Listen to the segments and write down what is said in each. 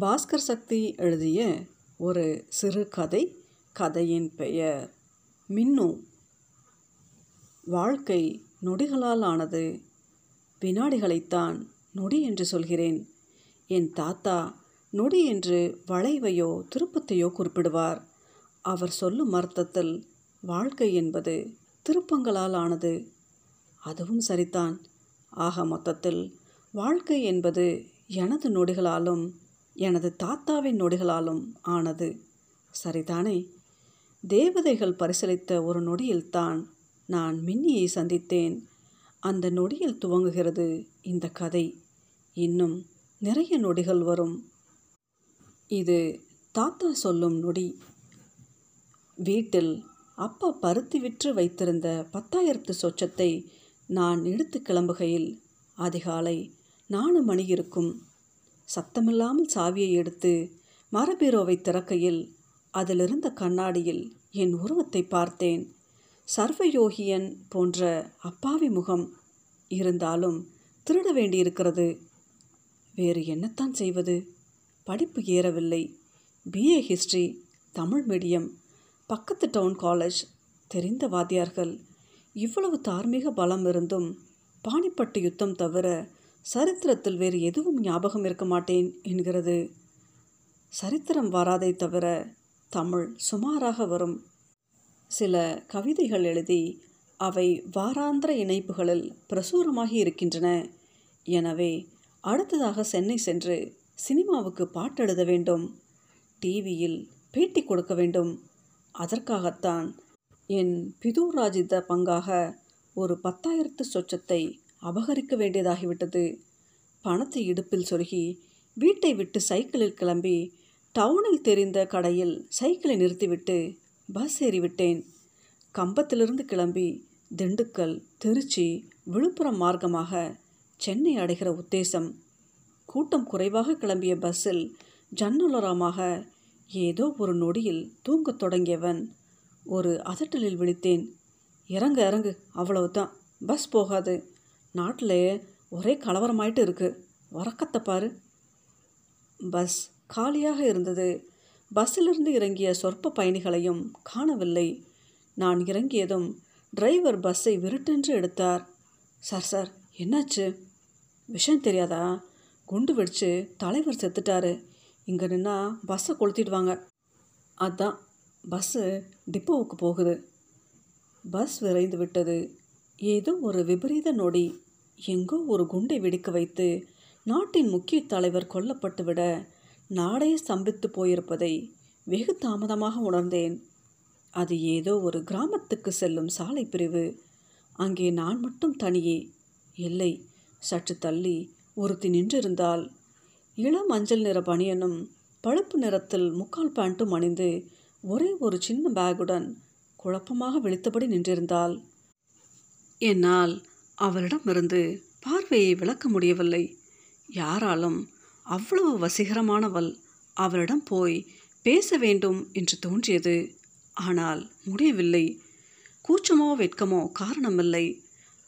பாஸ்கர் சக்தி எழுதிய ஒரு சிறுகதை கதையின் பெயர் மின்னு. வாழ்க்கை நொடிகளால் ஆனது வினாடிகளைத்தான் நொடி என்று சொல்கிறேன். என் தாத்தா நொடி என்று வளைவையோ திருப்பத்தையோ குறிப்பிடுவார். அவர் சொல்லும் அர்த்தத்தில் வாழ்க்கை என்பது திருப்பங்களால் ஆனது. அதுவும் சரிதான். ஆக மொத்தத்தில் வாழ்க்கை என்பது எனது நொடிகளாலும் எனது தாத்தாவின் நொடிகளாலும் ஆனது. சரிதானே? தேவதைகள் பரிசளித்த ஒரு நொடியில்தான் நான் மின்னியை சந்தித்தேன். அந்த நொடியில் துவங்குகிறது இந்த கதை. இன்னும் நிறைய நொடிகள் வரும். இது தாத்தா சொல்லும் நொடி. வீட்டில் அப்பா பருத்தி விற்று வைத்திருந்த பத்தாயிரத்து சொச்சத்தை நான் எடுத்து கிளம்புகையில் அதிகாலை நாலு மணி இருக்கும் சத்தமில்லாமல் சாவியை எடுத்து மரபீரோவை திறக்கையில் அதிலிருந்த கண்ணாடியில் என் உருவத்தை பார்த்தேன். சர்வயோகியன் போன்ற அப்பாவி முகம் இருந்தாலும் திருட வேண்டியிருக்கிறது. வேறு என்னத்தான் செய்வது? படிப்பு ஏறவில்லை. பிஏ ஹிஸ்ட்ரி தமிழ் மீடியம் பக்கத்து டவுன் காலேஜ் தெரிந்த வாத்தியார்கள். இவ்வளவு தார்மீக பலம் இருந்தும் பாணிப்பட்டு யுத்தம் தவிர சரித்திரத்தில் வேறு எதுவும் ஞாபகம் இருக்க மாட்டேன் என்கிறது. சரித்திரம் வராதை தவிர தமிழ் சுமாராக வரும். சில கவிதைகள் எழுதி அவை வாராந்திர இணைப்புகளில் பிரசுரமாகி இருக்கின்றன. எனவே அடுத்ததாக சென்னை சென்று சினிமாவுக்கு பாட்டெழுத வேண்டும். டிவியில் பேட்டி கொடுக்க வேண்டும். அதற்காகத்தான் என் பிதூராஜித பங்காக ஒரு பத்தாயிரத்து சொச்சத்தை அபகரிக்க வேண்டியதாகிவிட்டது. பணத்தை இடுப்பில் சொருகி வீட்டை விட்டு சைக்கிளில் கிளம்பி டவுனில் தெரிந்த கடையில் சைக்கிளை நிறுத்திவிட்டு பஸ் ஏறிவிட்டேன். கம்பத்திலிருந்து கிளம்பி திண்டுக்கல் திருச்சி விழுப்புரம் மார்க்கமாக சென்னை அடைகிற உத்தேசம். கூட்டம் குறைவாக கிளம்பிய பஸ்ஸில் ஜன்னலோரமாக ஏதோ ஒரு நொடியில் தூங்கத் தொடங்கியவன். ஒரு அதட்டலில் விழித்தேன். இறங்கு இறங்கு அவ்வளவுதான். பஸ் போகாது. நாட்டில் ஒரே கலவரமாயிட்டு இருக்குது உறக்கத்தை பாரு. பஸ் காலியாக இருந்தது. பஸ்ஸிலிருந்து இறங்கிய சொற்ப பயணிகளையும் காணவில்லை. நான் இறங்கியதும் டிரைவர் பஸ்ஸை விருட்டென்று எடுத்தார். சார் சார் என்னாச்சு? விஷயம் தெரியாதா? குண்டு வெடிச்சு தலைவர் செத்துட்டாரு. இங்கே நின்னா பஸ்ஸை கொளுத்திடுவாங்க. அதான் பஸ்ஸு டிப்போவுக்கு போகுது. பஸ் விரைந்து விட்டது. ஏதோ ஒரு விபரீத நொடி. எங்கோ ஒரு குண்டை வெடிக்க வைத்து நாட்டின் முக்கிய தலைவர் கொல்லப்பட்டுவிட நாடே ஸ்தம்பித்து போயிருப்பதை வெகு தாமதமாக உணர்ந்தேன். அது ஏதோ ஒரு கிராமத்துக்கு செல்லும் சாலை பிரிவு. அங்கே நான் மட்டும் தனியே. இல்லை சற்று தள்ளி ஒருத்தி நின்றிருந்தால் இளம் மஞ்சள் நிற பனியனும் பழுப்பு நிறத்தில் முக்கால் பேண்ட்டும் அணிந்து ஒரே ஒரு சின்ன பேக்குடன் குழப்பமாக விழித்தபடி நின்றிருந்தாள். என்னால் அவரிடமிருந்து பார்வையை விளக்க முடியவில்லை. யாராலும் அவ்வளவு வசீகரமானவள் அவளிடம் போய் பேச வேண்டும் என்று தோன்றியது. ஆனால் முடியவில்லை. கூச்சமோ வெட்கமோ காரணமில்லை.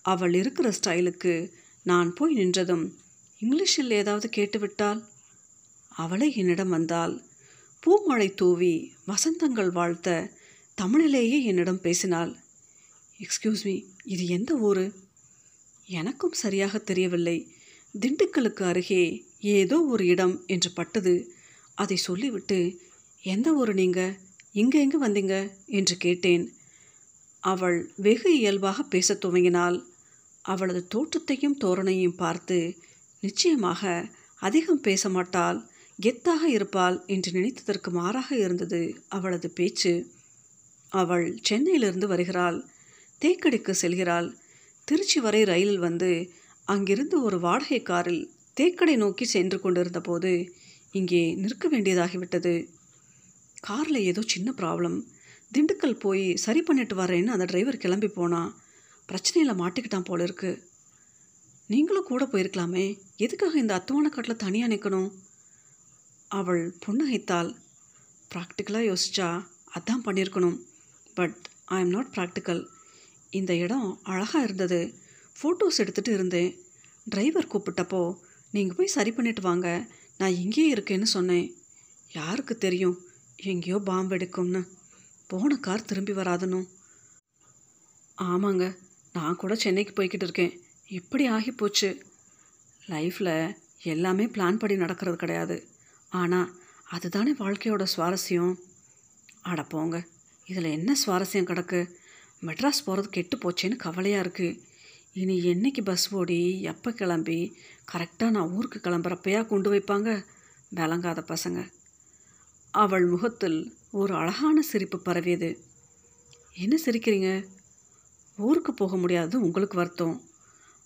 அவள் இருக்கிற ஸ்டைலுக்கு நான் போய் நின்றதும் இங்கிலீஷில் ஏதாவது கேட்டுவிட்டால்? அவளை என்னிடம் வந்தால் பூமழை தூவி வசந்தங்கள் வாழ்த்த தமிழிலேயே என்னிடம் பேசினாள். எக்ஸ்கியூஸ் மீ இது எந்த ஊர்? எனக்கும் சரியாக தெரியவில்லை. திண்டுக்கலுக்கு அருகே ஏதோ ஒரு இடம் என்று பட்டது. அதை சொல்லிவிட்டு எந்த ஊர் நீங்கள் இங்கே எங்கே வந்தீங்க? என்று கேட்டேன். அவள் வெகு இயல்பாக பேசத் துவங்கினாள். அவளது தோற்றத்தையும் தோரணையும் பார்த்து நிச்சயமாக அதிகம் பேச மாட்டாள் கெத்தாக இருப்பாள் என்று நினைத்ததற்கு மாறாக இருந்தது அவளது பேச்சு. அவள் சென்னையிலிருந்து வருகிறாள் தேக்கடிக்கு செல்கிறாள். திருச்சி வரை ரயிலில் வந்து அங்கிருந்து ஒரு வாடகை காரில் தேக்கடை நோக்கி சென்று கொண்டிருந்த போது இங்கே நிற்க வேண்டியதாகிவிட்டது. காரில் ஏதோ சின்ன ப்ராப்ளம். திண்டுக்கல் போய் சரி பண்ணிட்டு வரேன்னு அந்த டிரைவர் கிளம்பி போனான் பிரச்சனையில் மாட்டிக்கிட்டான் போல இருக்கு. நீங்களும் கூட போயிருக்கலாமே. எதுக்காக இந்த அத்துவான காட்டில் தனியாக நிற்கணும் அவள் புன்னகைத்தாள். ப்ராக்டிக்கலாக யோசிச்சா அதான் பண்ணியிருக்கணும். But I am not practical இந்த இடம் அழகாக இருந்தது. ஃபோட்டோஸ் எடுத்துகிட்டு இருந்தேன். டிரைவர் கூப்பிட்டப்போ நீங்கள் போய் சரி பண்ணிட்டு வாங்க. நான் இங்கேயே இருக்கேன்னு சொன்னேன். யாருக்கு தெரியும்? எங்கேயோ பாம்பு எடுக்கும்னு. போன கார் திரும்பி வராதனும். ஆமாங்க. நான் கூட சென்னைக்கு போய்கிட்டு இருக்கேன். இப்படி ஆகி போச்சு. லைஃப்பில் எல்லாமே பிளான் படி நடக்கிறது கிடையாது. ஆனால் அதுதானே வாழ்க்கையோட சுவாரஸ்யம். அட போங்க. இதில் என்ன சுவாரஸ்யம் கிடக்கு? மெட்ராஸ் போகிறது கெட்டு போச்சேன்னு கவலையாக இருக்குது இனி என்னைக்கு பஸ் ஓடி எப்போ கிளம்பி கரெக்டாக நான் ஊருக்கு கிளம்புறப்பையா கொண்டு வைப்பாங்க? விளங்காத பசங்க. அவள் முகத்தில் ஒரு அழகான சிரிப்பு பரவியது. என்ன சிரிக்கிறீங்க? ஊருக்கு போக முடியாது உங்களுக்கு வருத்தம்.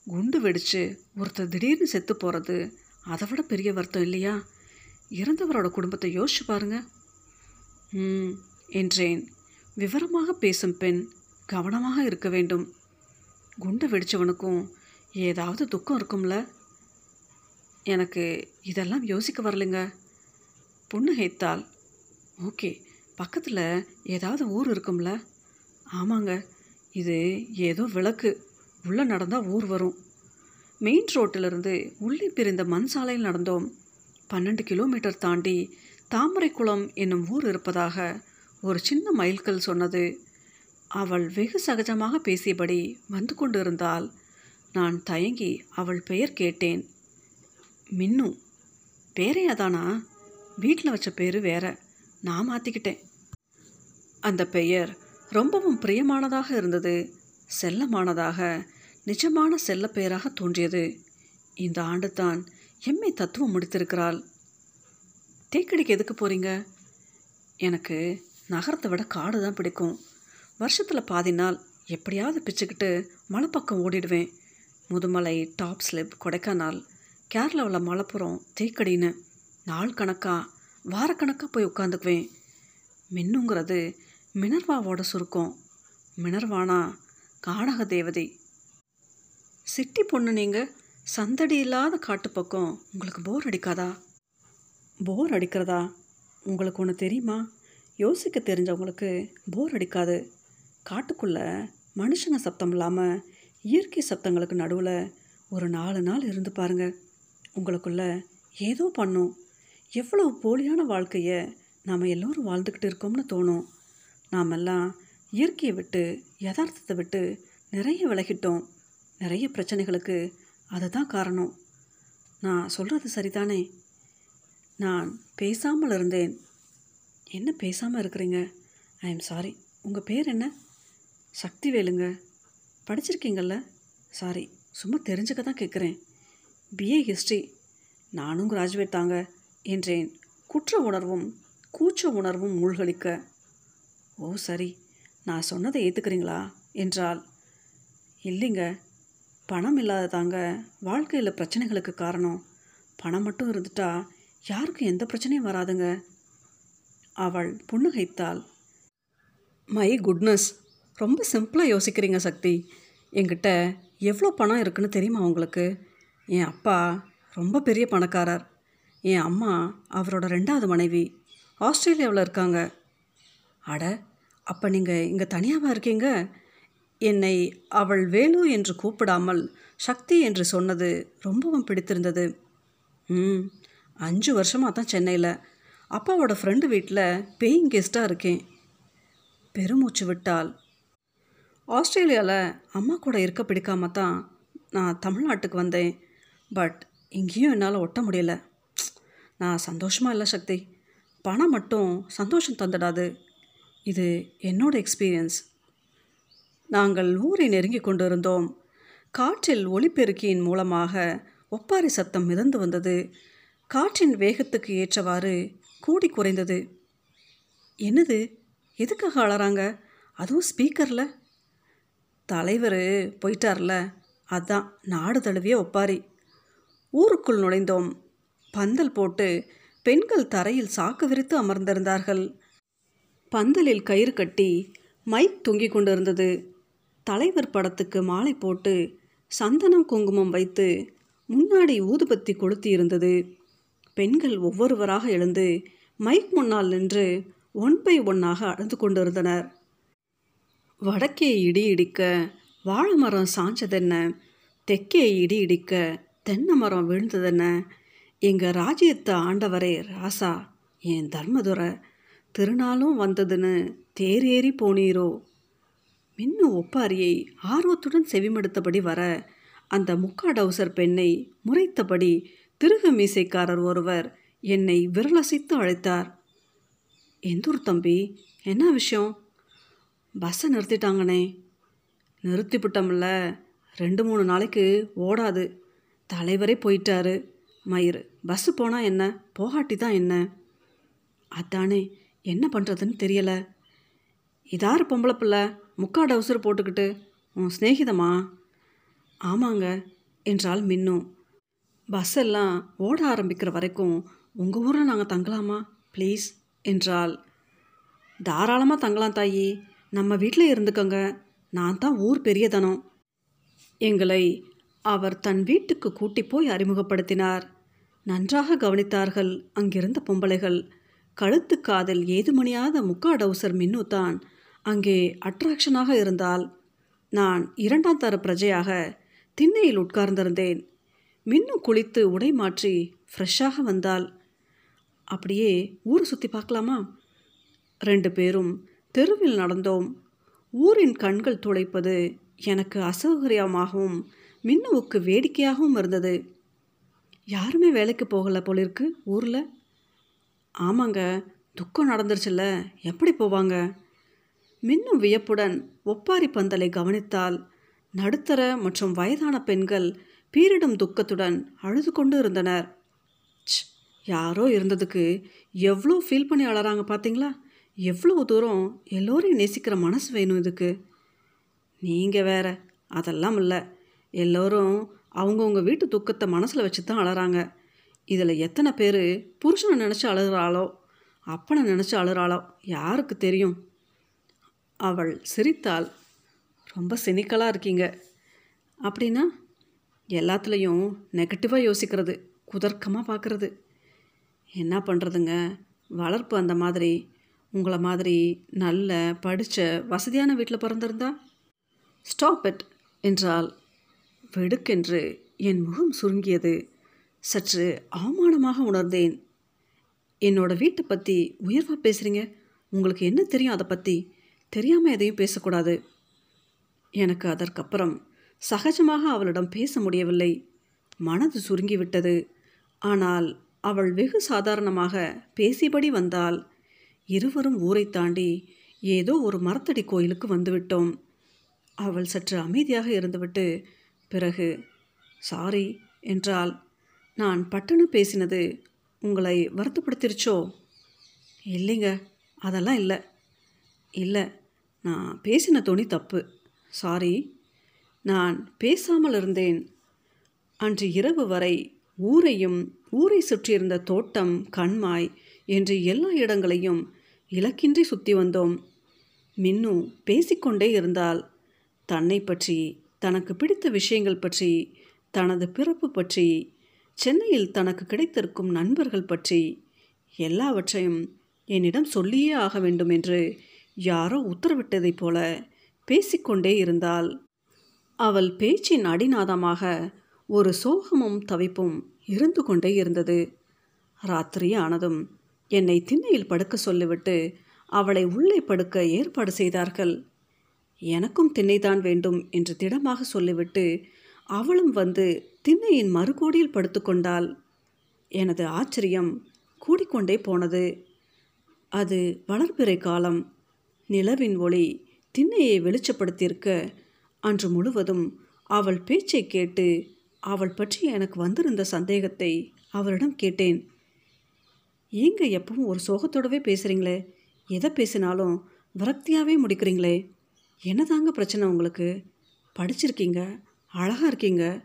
குண்டு வெடித்து ஒருத்தர் திடீர்னு செத்து போகிறது அதை விட பெரிய வருத்தம் இல்லையா? இறந்தவரோட குடும்பத்தை யோசிச்சு பாருங்க. ம் என்றேன். விவரமாக பேசும் பெண் கவனமாக இருக்க வேண்டும். குண்டு வெடிச்சவனுக்கும் ஏதாவது துக்கம் இருக்கும்ல? எனக்கு இதெல்லாம் யோசிக்க வரலைங்க. புன்னகைத்தால் ஓகே பக்கத்தில் ஏதாவது ஊர் இருக்கும்ல? ஆமாங்க இது ஏதோ விளக்கு. உள்ளே நடந்தால் ஊர் வரும். மெயின் ரோட்டிலிருந்து உள்ளே பிரிந்த மண் சாலையில் நடந்தோம். பன்னெண்டு கிலோமீட்டர் தாண்டி தாமரைக்குளம் என்னும் ஊர் இருப்பதாக ஒரு சின்ன மைல்கல் சொன்னது. அவள் வெகு சகஜமாக பேசியபடி வந்து கொண்டிருந்தால் நான் தயங்கி அவள் பெயர் கேட்டேன். மின்னு. பேரே அதானா? வீட்டில் வச்ச பேர் வேற. நான் மாற்றிக்கிட்டேன் அந்த பெயர் ரொம்பவும் பிரியமானதாக இருந்தது. செல்லமானதாக நிஜமான செல்ல பெயராக தோன்றியது. இந்த ஆண்டு தான் எம்ஏ தத்துவம் முடித்திருக்கிறாள். தேக்கடிக்கு எதுக்கு போகிறீங்க எனக்கு நகரத்தை விட காடு தான் பிடிக்கும். வருஷத்தில் பாதி நாள் எப்படியாவது பிச்சுக்கிட்டு மலைப்பக்கம் ஓடிடுவேன். முதுமலை டாப் ஸ்லிப் கொடைக்கானல் கேரளாவில் மலைப்புறம் தேக்கடின்னு நாள் கணக்காக வாரக்கணக்காக போய் உட்காந்துக்குவேன். மின்னுங்கிறது மினர்வாவோட சுருக்கம். மினர்வானா காடக தேவதை சிட்டி பொண்ணு நீங்கள் சந்தடி இல்லாத காட்டு பக்கம் உங்களுக்கு போர் அடிக்காதா? போர் அடிக்கிறதா? உங்களுக்கு ஒன்று தெரியுமா? யோசிக்க தெரிஞ்சவங்களுக்கு போர் அடிக்காது. காட்டுக்குள்ளே மனுஷங்க சத்தம் இல்லாமல் இயற்கை சத்தங்களுக்கு நடுவில் ஒரு நாலு நாள் இருந்து பாருங்க. உங்களுக்குள்ள ஏதோ பண்ணும். எவ்வளவு போலியான வாழ்க்கையை நாம் எல்லோரும் வாழ்ந்துக்கிட்டு இருக்கோம்னு தோணும். நாமெல்லாம் இயற்கையை விட்டு யதார்த்தத்தை விட்டு நிறைய விலகிட்டோம். நிறைய பிரச்சனைகளுக்கு அதுதான் காரணம். நான் சொல்கிறது சரிதானே? நான் பேசாமல் இருந்தேன். என்ன பேசாமல் இருக்கிறீங்க? ஐ எம் சாரி உங்கள் பேர் என்ன? சக்தி வேலுங்க. படிச்சிருக்கீங்கள்ல சாரி சும்மா தெரிஞ்சுக்க தான் கேட்குறேன் பிஏ ஹிஸ்ட்ரி நானும் கிராஜுவேட் தாங்க என்றேன். குற்ற உணர்வும் கூச்ச உணர்வும் மூழ்கடிக்க. ஓ சரி நான் சொன்னதை ஏற்றுக்கிறீங்களா என்றால் இல்லைங்க பணம் இல்லாததாங்க வாழ்க்கையில் பிரச்சனைகளுக்கு காரணம். பணம் மட்டும் இருந்துட்டா யாருக்கும் எந்த பிரச்சனையும் வராதுங்க. அவள் புன்னகைத்தாள். மை குட்னஸ் ரொம்ப சிம்பிளாக யோசிக்கிறீங்க சக்தி. என்கிட்ட எவ்வளோ பணம் இருக்குன்னு தெரியுமா உங்களுக்கு? என் அப்பா ரொம்ப பெரிய பணக்காரர். என் அம்மா அவரோட ரெண்டாவது மனைவி. ஆஸ்திரேலியாவில் இருக்காங்க. அட அப்போ நீங்கள் இங்கே தனியாகவா இருக்கீங்க? என்னை அவள் வேலு என்று கூப்பிடாமல் சக்தி என்று சொன்னது ரொம்பவும் பிடித்திருந்தது. ம் அஞ்சு வருஷமாக தான் சென்னையில். அப்பாவோட ஃப்ரெண்டு வீட்டில் பேயிங் கெஸ்ட்டாக இருக்கேன். பெருமூச்சு விட்டால் ஆஸ்திரேலியாவில் அம்மா கூட இருக்க பிடிக்காம தான் நான் தமிழ்நாட்டுக்கு வந்தேன். பட் இங்கேயும் என்னால் ஒட்ட முடியல. நான் சந்தோஷமாக இல்லை சக்தி. பணம் மட்டும் சந்தோஷம் தந்துடாது. இது என்னோட எக்ஸ்பீரியன்ஸ் நாங்கள் ஊரை நெருங்கி கொண்டிருந்தோம். காற்றில் ஒளிப்பெருக்கியின் மூலமாக ஒப்பாரி சத்தம் மிதந்து வந்தது. காற்றின் வேகத்துக்கு ஏற்றவாறு கூடி குறைந்தது. என்னது? எதுக்காக அழறாங்க அதுவும் ஸ்பீக்கரில் தலைவர் போயிட்டார்ல. அதான் நாடு தழுவிய ஒப்பாரி. ஊருக்குள் நுழைந்தோம். பந்தல் போட்டு பெண்கள் தரையில் சாக்கு விரித்து அமர்ந்திருந்தார்கள். பந்தலில் கயிறு கட்டி மைக் தொங்கிக் கொண்டிருந்தது. தலைவர் படத்துக்கு மாலை போட்டு சந்தனம் குங்குமம் வைத்து முன்னாடி ஊதுபத்தி கொளுத்தி இருந்தது பெண்கள் ஒவ்வொருவராக எழுந்து மைக் முன்னால் நின்று ஒன் பை ஒன்னாக அழுது கொண்டிருந்தனர். வடக்கே இடி இடிக்க வாழை மரம் சாஞ்சதென்ன? தெற்கே இடி இடிக்க தென்னை மரம் விழுந்ததென்ன? எங்கள் ராஜ்யத்தை ஆண்டவரே ராசா என் தர்மதுரை திருநாளும் வந்ததுன்னு தேரேறி போனீரோ? மின்னு ஒப்பாரியை ஆர்வத்துடன் செவிமடுத்தபடி வர அந்த முக்காடவுசர் பெண்ணை முறைத்தபடி திருக மீசைக்காரர் ஒருவர் என்னை விரலசைத்து அழைத்தார். எந்தூர் தம்பி என்ன விஷயம்? பஸ்ஸை நிறுத்திட்டாங்கண்ணே. நிறுத்திவிட்டோம்ல ரெண்டு மூணு நாளைக்கு ஓடாது. தலைவரே போயிட்டாரு. மயிர் பஸ்ஸு போனால் என்ன? போகாட்டி தான் என்ன? அதானே என்ன பண்ணுறதுன்னு தெரியலை. இதாரு பொம்பளை பிள்ளை முக்கா டவுசர் போட்டுக்கிட்டு உன் சிநேகிதமா? ஆமாங்க என்றால் மின்னும் பஸ் எல்லாம் ஓட ஆரம்பிக்கிற வரைக்கும் உங்கள் ஊரில் நாங்கள் தங்கலாமா? ப்ளீஸ் என்றால் தாராளமாக தங்கலாம் தாயி. நம்ம வீட்டில் இருந்துக்கோங்க. நான் தான் ஊர் பெரியதனம். எங்களை அவர் தன் வீட்டுக்கு கூட்டி போய் அறிமுகப்படுத்தினார். நன்றாக கவனித்தார்கள் அங்கிருந்த பொம்பளைகள். கழுத்து காதில் ஏதுமணியாத முக்காடவுசர் மின்னு தான் அங்கே அட்ராக்ஷனாக இருந்தால் நான் இரண்டாம் தர பிரஜையாக திண்ணையில் உட்கார்ந்திருந்தேன். மின்னு குளித்து உடை மாற்றி ஃப்ரெஷ்ஷாக வந்தால் அப்படியே ஊரை சுற்றி பார்க்கலாமா? ரெண்டு பேரும் தெருவில் நடந்தோம். ஊரின் கண்கள் துளைப்பது எனக்கு அசௌகரியமாகவும் மின்னுவுக்கு வேடிக்கையாகவும் இருந்தது. யாருமே வேலைக்கு போகலை போலிருக்கு ஊரில். ஆமாங்க துக்கம் நடந்துருச்சுல்ல எப்படி போவாங்க? மின்னும் வியப்புடன் ஒப்பாரி பந்தலை கவனித்தால் நடுத்தர மற்றும் வயதான பெண்கள் பீரிடும் துக்கத்துடன் அழுது கொண்டு இருந்தனர். ச் யாரோ இருந்ததுக்கு எவ்வளோ ஃபீல் பண்ணி அழறாங்க பார்த்தீங்களா எவ்வளோ தூரம் எல்லோரையும் நேசிக்கிற மனசு வேணும் இதுக்கு? நீங்கள் வேற. அதெல்லாம் இல்லை. எல்லோரும் அவங்கவுங்க வீட்டு துக்கத்தை மனசில் வச்சு தான் அழகிறாங்க இதில் எத்தனை பேர் புருஷனை நினச்சி அழுகிறாளோ அப்பனை நினச்சி அழுகிறாளோ யாருக்கு தெரியும்? அவள் சிரித்தாள். ரொம்ப சினிக்கலாக இருக்கீங்க. அப்படின்னா எல்லாத்துலேயும் நெகட்டிவாக யோசிக்கிறது குதர்க்கமாக பார்க்குறது என்ன பண்ணுறதுங்க வளர்ப்பு அந்த மாதிரி உங்களை மாதிரி நல்ல படித்த வசதியான வீட்டில் பிறந்திருந்தா? ஸ்டாப் இட் என்றால் வெடுக்கென்று என் முகம் சுருங்கியது. சற்று அவமானமாக உணர்ந்தேன். என்னோட வீட்டை பற்றி உயர்வாக பேசுகிறீங்க உங்களுக்கு என்ன தெரியும் அதை பற்றி தெரியாமல் எதையும் பேசக்கூடாது. எனக்கு அதற்கப்புறம் சகஜமாக அவளிடம் பேச முடியவில்லை. மனது சுருங்கிவிட்டது. ஆனால் அவள் வெகு சாதாரணமாக பேசியபடி வந்தால் இருவரும் ஊரை தாண்டி ஏதோ ஒரு மரத்தடி கோயிலுக்கு வந்துவிட்டோம். அவள் சற்று அமைதியாக இருந்துவிட்டு பிறகு சாரி என்றால் நான் பட்டுன்னு பேசினது உங்களை வருத்தப்படுத்திருச்சோ? இல்லைங்க அதெல்லாம் இல்லை. இல்லை நான் பேசின துணி தப்பு. சாரி நான் பேசாமல் இருந்தேன். அன்று இரவு வரை ஊரையும் ஊரை சுற்றியிருந்த தோட்டம் கண்மாய் என்று எல்லா இடங்களையும் இலக்கின்றி சுற்றி வந்தோம். மின்னு பேசிக்கொண்டே இருந்தால் தன்னை பற்றி தனக்கு பிடித்த விஷயங்கள் பற்றி தனது பிறப்பு பற்றி சென்னையில் தனக்கு கிடைத்திருக்கும் நண்பர்கள் பற்றி எல்லாவற்றையும் என்னிடம் சொல்லியே ஆக வேண்டும் என்று யாரோ உத்தரவிட்டதைப் போல பேசிக்கொண்டே இருந்தால் அவள் பேச்சின் அடிநாதமாக ஒரு சோகமும் தவிப்பும் இருந்து கொண்டே இருந்தது. ராத்திரி ஆனதும் என்னை திண்ணையில் படுக்க சொல்லிவிட்டு அவளை உள்ளே படுக்க ஏற்பாடு செய்தார்கள். எனக்கும் திண்ணைதான் வேண்டும் என்று திடமாக சொல்லிவிட்டு அவளும் வந்து திண்ணையின் மறுகோடியில் படுத்துக்கொண்டாள் எனது ஆச்சரியம் கூடிக்கொண்டே போனது. அது வளர்பிறை காலம். நிலவின் ஒளி திண்ணையை வெளிச்சப்படுத்தியிருக்க அன்று முழுவதும் அவள் பேச்சை கேட்டு அவள் பற்றி எனக்கு வந்திருந்த சந்தேகத்தை அவளிடம் கேட்டேன். ஏங்க எப்பவும் ஒரு சோகத்தோடவே பேசுகிறீங்களே எதை பேசினாலும் விரக்தியாகவே முடிக்கிறீங்களே? என்னதாங்க பிரச்சனை உங்களுக்கு? படிச்சிருக்கீங்க அழகாக இருக்கீங்க.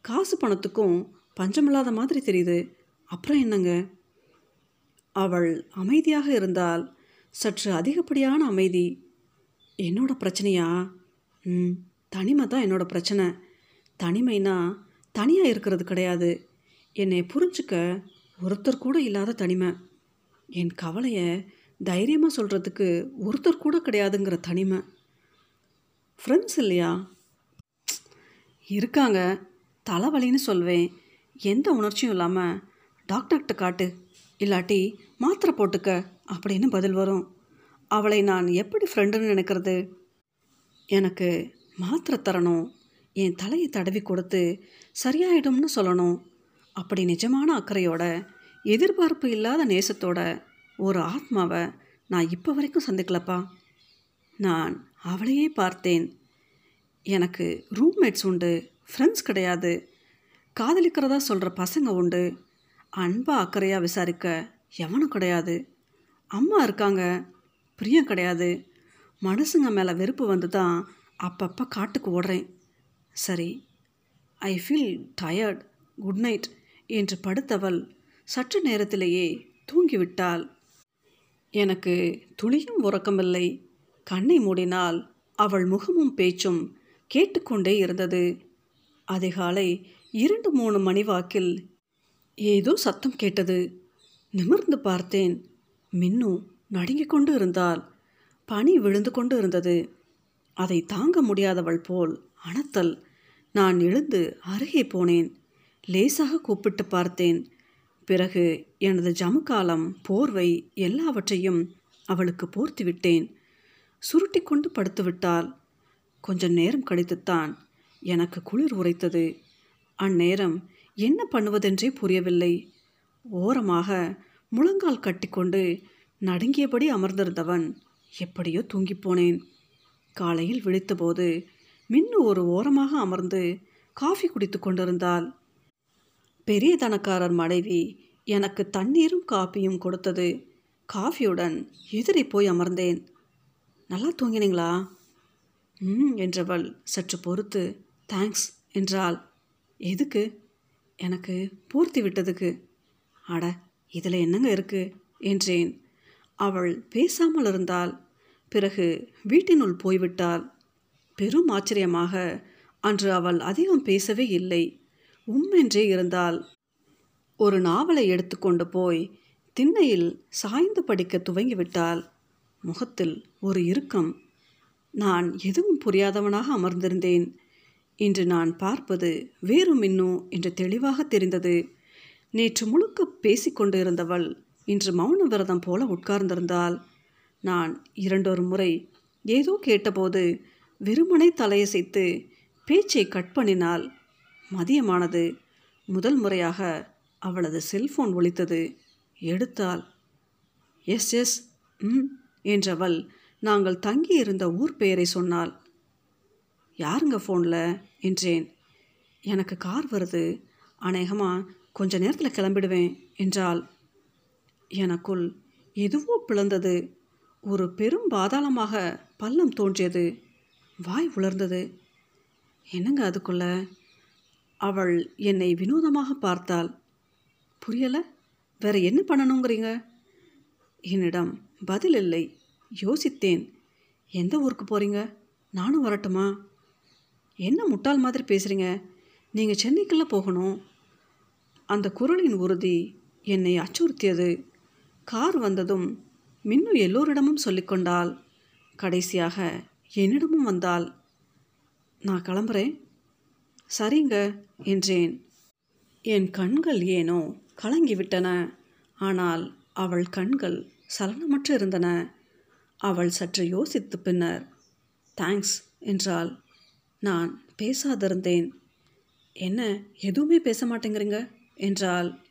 காசு பணத்துக்கும் பஞ்சமில்லாத மாதிரி தெரியுது. அப்புறம் என்னங்க? அவள் அமைதியாக இருந்தால் சற்று அதிகப்படியான அமைதி. என்னோட பிரச்சனையா? ம் தனிமை தான் என்னோட பிரச்சனை. தனிமைனா தனியாக இருக்கிறது கிடையாது. என்னை புரிஞ்சுக்க ஒருத்தர் கூட இல்லாத தனிமை. என் கவலையை தைரியமாக சொல்கிறதுக்கு ஒருத்தர் கூட கிடையாதுங்கிற தனிமை. ஃப்ரெண்ட்ஸ் இல்லையா? இருக்காங்க. தலைவலின்னு சொல்வேன். எந்த உணர்ச்சியும் இல்லாமல் டாக்டர்கிட்ட காட்டு இல்லாட்டி மாத்திரை போட்டுக்க அப்படின்னு பதில் வரும். அவளை நான் எப்படி ஃப்ரெண்டுன்னு நினைக்கிறது? எனக்கு மாத்திரை தரணும். என் தலையை தடவி கொடுத்து சரியாயிடும்னு சொல்லணும். அப்படி நிஜமான அக்கறையோட எதிர்பார்ப்பு இல்லாத நேசத்தோட ஒரு ஆத்மாவை நான் இப்போ வரைக்கும் சந்திக்கலப்பா. நான் அவளையே பார்த்தேன். எனக்கு ரூம்மேட்ஸ் உண்டு ஃப்ரெண்ட்ஸ் கிடையாது. காதலிக்கிறதா சொல்கிற பசங்க உண்டு. அன்பா அக்கறையாக விசாரிக்க எவனும் கிடையாது. அம்மா இருக்காங்க பிரியம் கிடையாது. மனசுங்க மேலே வெறுப்பு வந்து தான் அப்பப்போ காட்டுக்கு ஓடுறேன். சரி I feel tired good night என்று படுத்தவள் சற்று நேரத்திலேயே தூங்கிவிட்டாள். எனக்கு துளியும் உறக்கமில்லை. கண்ணை மூடினால் அவள் முகமும் பேச்சும் கேட்டுக்கொண்டே இருந்தது. அதிகாலை இரண்டு மூணு மணி வாக்கில் ஏதோ சத்தம் கேட்டது. நிமிர்ந்து பார்த்தேன். மின்னு நடுங்கிக் கொண்டு இருந்தால் பனி விழுந்து கொண்டு இருந்தது அதை தாங்க முடியாதவள் போல் அனத்தல். நான் எழுந்து அருகே போனேன். லேசாக கூப்பிட்டு பார்த்தேன். பிறகு எனது ஜமுக்காலம் போர்வை எல்லாவற்றையும் அவளுக்கு போர்த்து விட்டேன் சுருட்டி கொண்டு படுத்துவிட்டாள். கொஞ்சம் கொஞ்ச நேரம் கழித்துத்தான் எனக்கு குளிர் உரைத்தது. அந்நேரம் என்ன பண்ணுவதென்றே புரியவில்லை. ஓரமாக முழங்கால் கட்டிக்கொண்டு நடுங்கியபடி அமர்ந்திருந்தவன் எப்படியோ தூங்கிப் போனேன். காலையில் விழித்தபோது மின்னு ஒரு ஓரமாக அமர்ந்து காஃபி குடித்து கொண்டிருந்தாள். பெரிய தனக்காரர் மனைவி எனக்கு தண்ணீரும் காப்பியும் கொடுத்தது. காஃபியுடன் எதிரி போய் அமர்ந்தேன். நல்லா தூங்கினீங்களா? ம் என்றவள் சற்று பொறுத்து தேங்க்ஸ் என்றாள். எதுக்கு? எனக்கு பூர்த்தி விட்டதுக்கு. அட இதில் என்னங்க இருக்கு? என்றேன். அவள் பேசாமல் இருந்தால் பிறகு வீட்டினுள் போய்விட்டாள். பெரும் ஆச்சரியமாக அன்று அவள் அதிகம் பேசவே இல்லை. உம்மென்றே இருந்தாள் ஒரு நாவலை எடுத்துக்கொண்டு போய் திண்ணையில் சாய்ந்து படிக்க துவங்கிவிட்டாள் முகத்தில் ஒரு இறுக்கம். நான் எதுவும் புரியாதவனாக அமர்ந்திருந்தேன். இன்று நான் பார்ப்பது வேறு மின்னு என்று தெளிவாக தெரிந்தது. நேற்று முழுக்க பேசிக்கொண்டு இருந்தவள் இன்று மௌன விரதம் போல உட்கார்ந்திருந்தாள். நான் இரண்டொரு முறை ஏதோ கேட்டபோது வெறுமனை தலையசைத்து பேச்சை கட் பண்ணினாள். மதியமானது. முதல் முறையாக அவளது செல்போன் ஒழித்தது எடுத்தாள். எஸ் எஸ் ம் என்றவள் நாங்கள் தங்கியிருந்த ஊர் பெயரை சொன்னாள். யாருங்க ஃபோனில் என்றேன். எனக்கு கார் வருது. அநேகமாக கொஞ்ச நேரத்தில் கிளம்பிடுவேன் என்றாள். எனக்குள் எதுவோ பிளந்தது. ஒரு பெரும் பாதாளமாக பள்ளம் தோன்றியது. வாய் உலர்ந்தது. என்னங்க அதுக்குள்ளே? அவள் என்னை வினோதமாக பார்த்தாள். புரியலை? வேற என்ன பண்ணணுங்கிறீங்க? என்னிடம் பதில் இல்லை. யோசித்தேன். எந்த ஊருக்கு போகிறீங்க நானும் வரட்டுமா? என்ன முட்டாள் மாதிரி பேசுகிறீங்க நீங்கள் சென்னைக்குள்ளே போகணும். அந்த குரலின் உறுதி என்னை அச்சுறுத்தியது. கார் வந்ததும் மின்னு எல்லோரிடமும் சொல்லிக்கொண்டாள் கடைசியாக என்னிடமும் வந்தாள். நான் கிளம்புறேன். சரிங்க என்றேன். என் கண்கள் ஏனோ கலங்கிவிட்டன. ஆனால் அவள் கண்கள் சலனமற்று இருந்தன. அவள் சற்று யோசித்து பின்னர் தேங்க்ஸ் என்றாள். நான் பேசாதிருந்தேன். என்ன எதுவுமே பேச மாட்டேங்கிறீங்க? என்றால்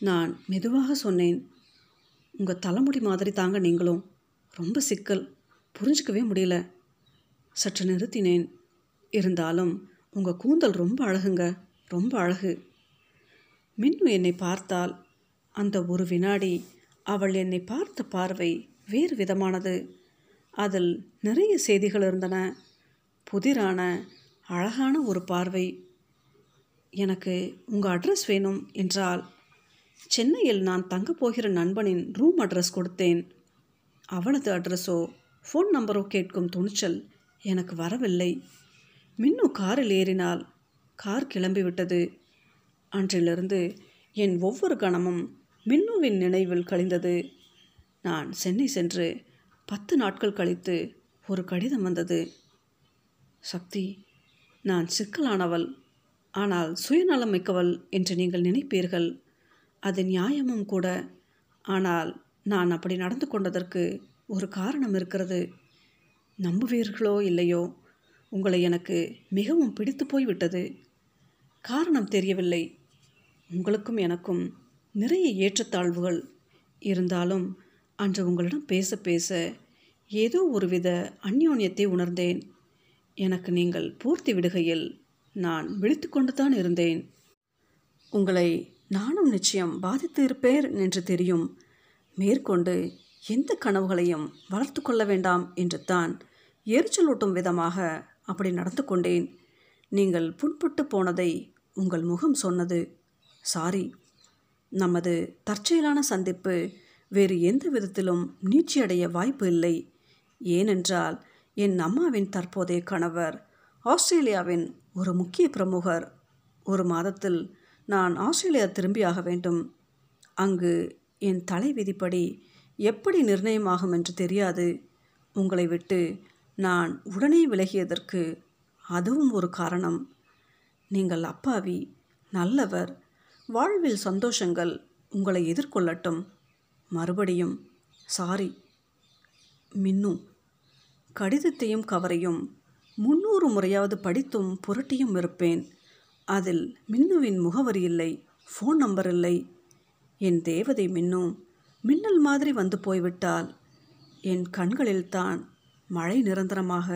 நான் மெதுவாக சொன்னேன் உங்கள் தலைமுடி மாதிரி தாங்க நீங்களும். ரொம்ப சிக்கல். புரிஞ்சுக்கவே முடியல. சற்று நிறுத்தினேன். இருந்தாலும் உங்கள் கூந்தல் ரொம்ப அழகுங்க. ரொம்ப அழகு. மின்னு என்னை பார்த்தால் அந்த ஒரு வினாடி அவள் என்னை பார்த்த பார்வை வேறு விதமானது. அதில் நிறைய செய்திகள் இருந்தன. புதிரான அழகான ஒரு பார்வை. எனக்கு உங்கள் அட்ரஸ் வேணும் என்றால் சென்னையில் நான் தங்கப் போகிற நண்பனின் ரூம் அட்ரஸ் கொடுத்தேன். அவளது அட்ரஸோ ஃபோன் நம்பரோ கேட்கும் துணிச்சல் எனக்கு வரவில்லை. மின்னு காரில் ஏறினால் கார் கிளம்பிவிட்டது. அன்றிலிருந்து என் ஒவ்வொரு கணமும் மின்னுவின் நினைவில் கழிந்தது. நான் சென்னை சென்று பத்து நாட்கள் கழித்து ஒரு கடிதம் வந்தது. சக்தி நான் சிக்கலானவள் ஆனால் சுயநலம் மிக்கவள் என்று நீங்கள் நினைப்பீர்கள். அது நியாயமும் கூட. ஆனால் நான் அப்படி நடந்து கொண்டதற்கு ஒரு காரணம் இருக்கிறது. நம்புவீர்களோ இல்லையோ? உங்களை எனக்கு மிகவும் பிடித்து போய்விட்டது. காரணம் தெரியவில்லை. உங்களுக்கும் எனக்கும் நிறைய ஏற்றத்தாழ்வுகள் இருந்தாலும் அன்று உங்களிடம் பேச பேச ஏதோ ஒருவித அந்யோன்யத்தை உணர்ந்தேன். எனக்கு நீங்கள் பூர்த்தி விடுகையில் நான் விழித்து கொண்டு தான் இருந்தேன். உங்களை நானும் நிச்சயம் பாதித்து இருப்பேன் என்று தெரியும். மேற்கொண்டு எந்த கனவுகளையும் வளர்த்து கொள்ள வேண்டாம் என்று தான் எரிச்சலூட்டும் விதமாக அப்படி நடந்து கொண்டேன் நீங்கள் புண்பட்டு போனதை உங்கள் முகம் சொன்னது. சாரி. நமது தற்செயலான சந்திப்பு வேறு எந்த விதத்திலும் நீட்சியடைய வாய்ப்பு இல்லை. ஏனென்றால் என் அம்மாவின் தற்போதைய கணவர் ஆஸ்திரேலியாவின் ஒரு முக்கிய பிரமுகர். ஒரு மாதத்தில் நான் ஆஸ்திரேலியா திரும்பியாக வேண்டும். அங்கு என் தலை விதிப்படி எப்படி நிர்ணயமாகும் என்று தெரியாது. உங்களை விட்டு நான் உடனே விலகியதற்கு அதுவும் ஒரு காரணம். நீங்கள் அப்பாவி நல்லவர் வாழ்வில் சந்தோஷங்கள் உங்களை எதிர்கொள்ளட்டும். மறுபடியும் சாரி மின்னு. கடிதத்தையும் கவரையும் முன்னூறு முறையாவது படித்தும் புரட்டியும் இருப்பேன். அதில் மின்னுவின் முகவரி இல்லை ஃபோன் நம்பர் இல்லை. என் தேவதை மின்னு மின்னல் மாதிரி வந்து போய்விட்டால் என் கண்களில்தான் மழை நிரந்தரமாக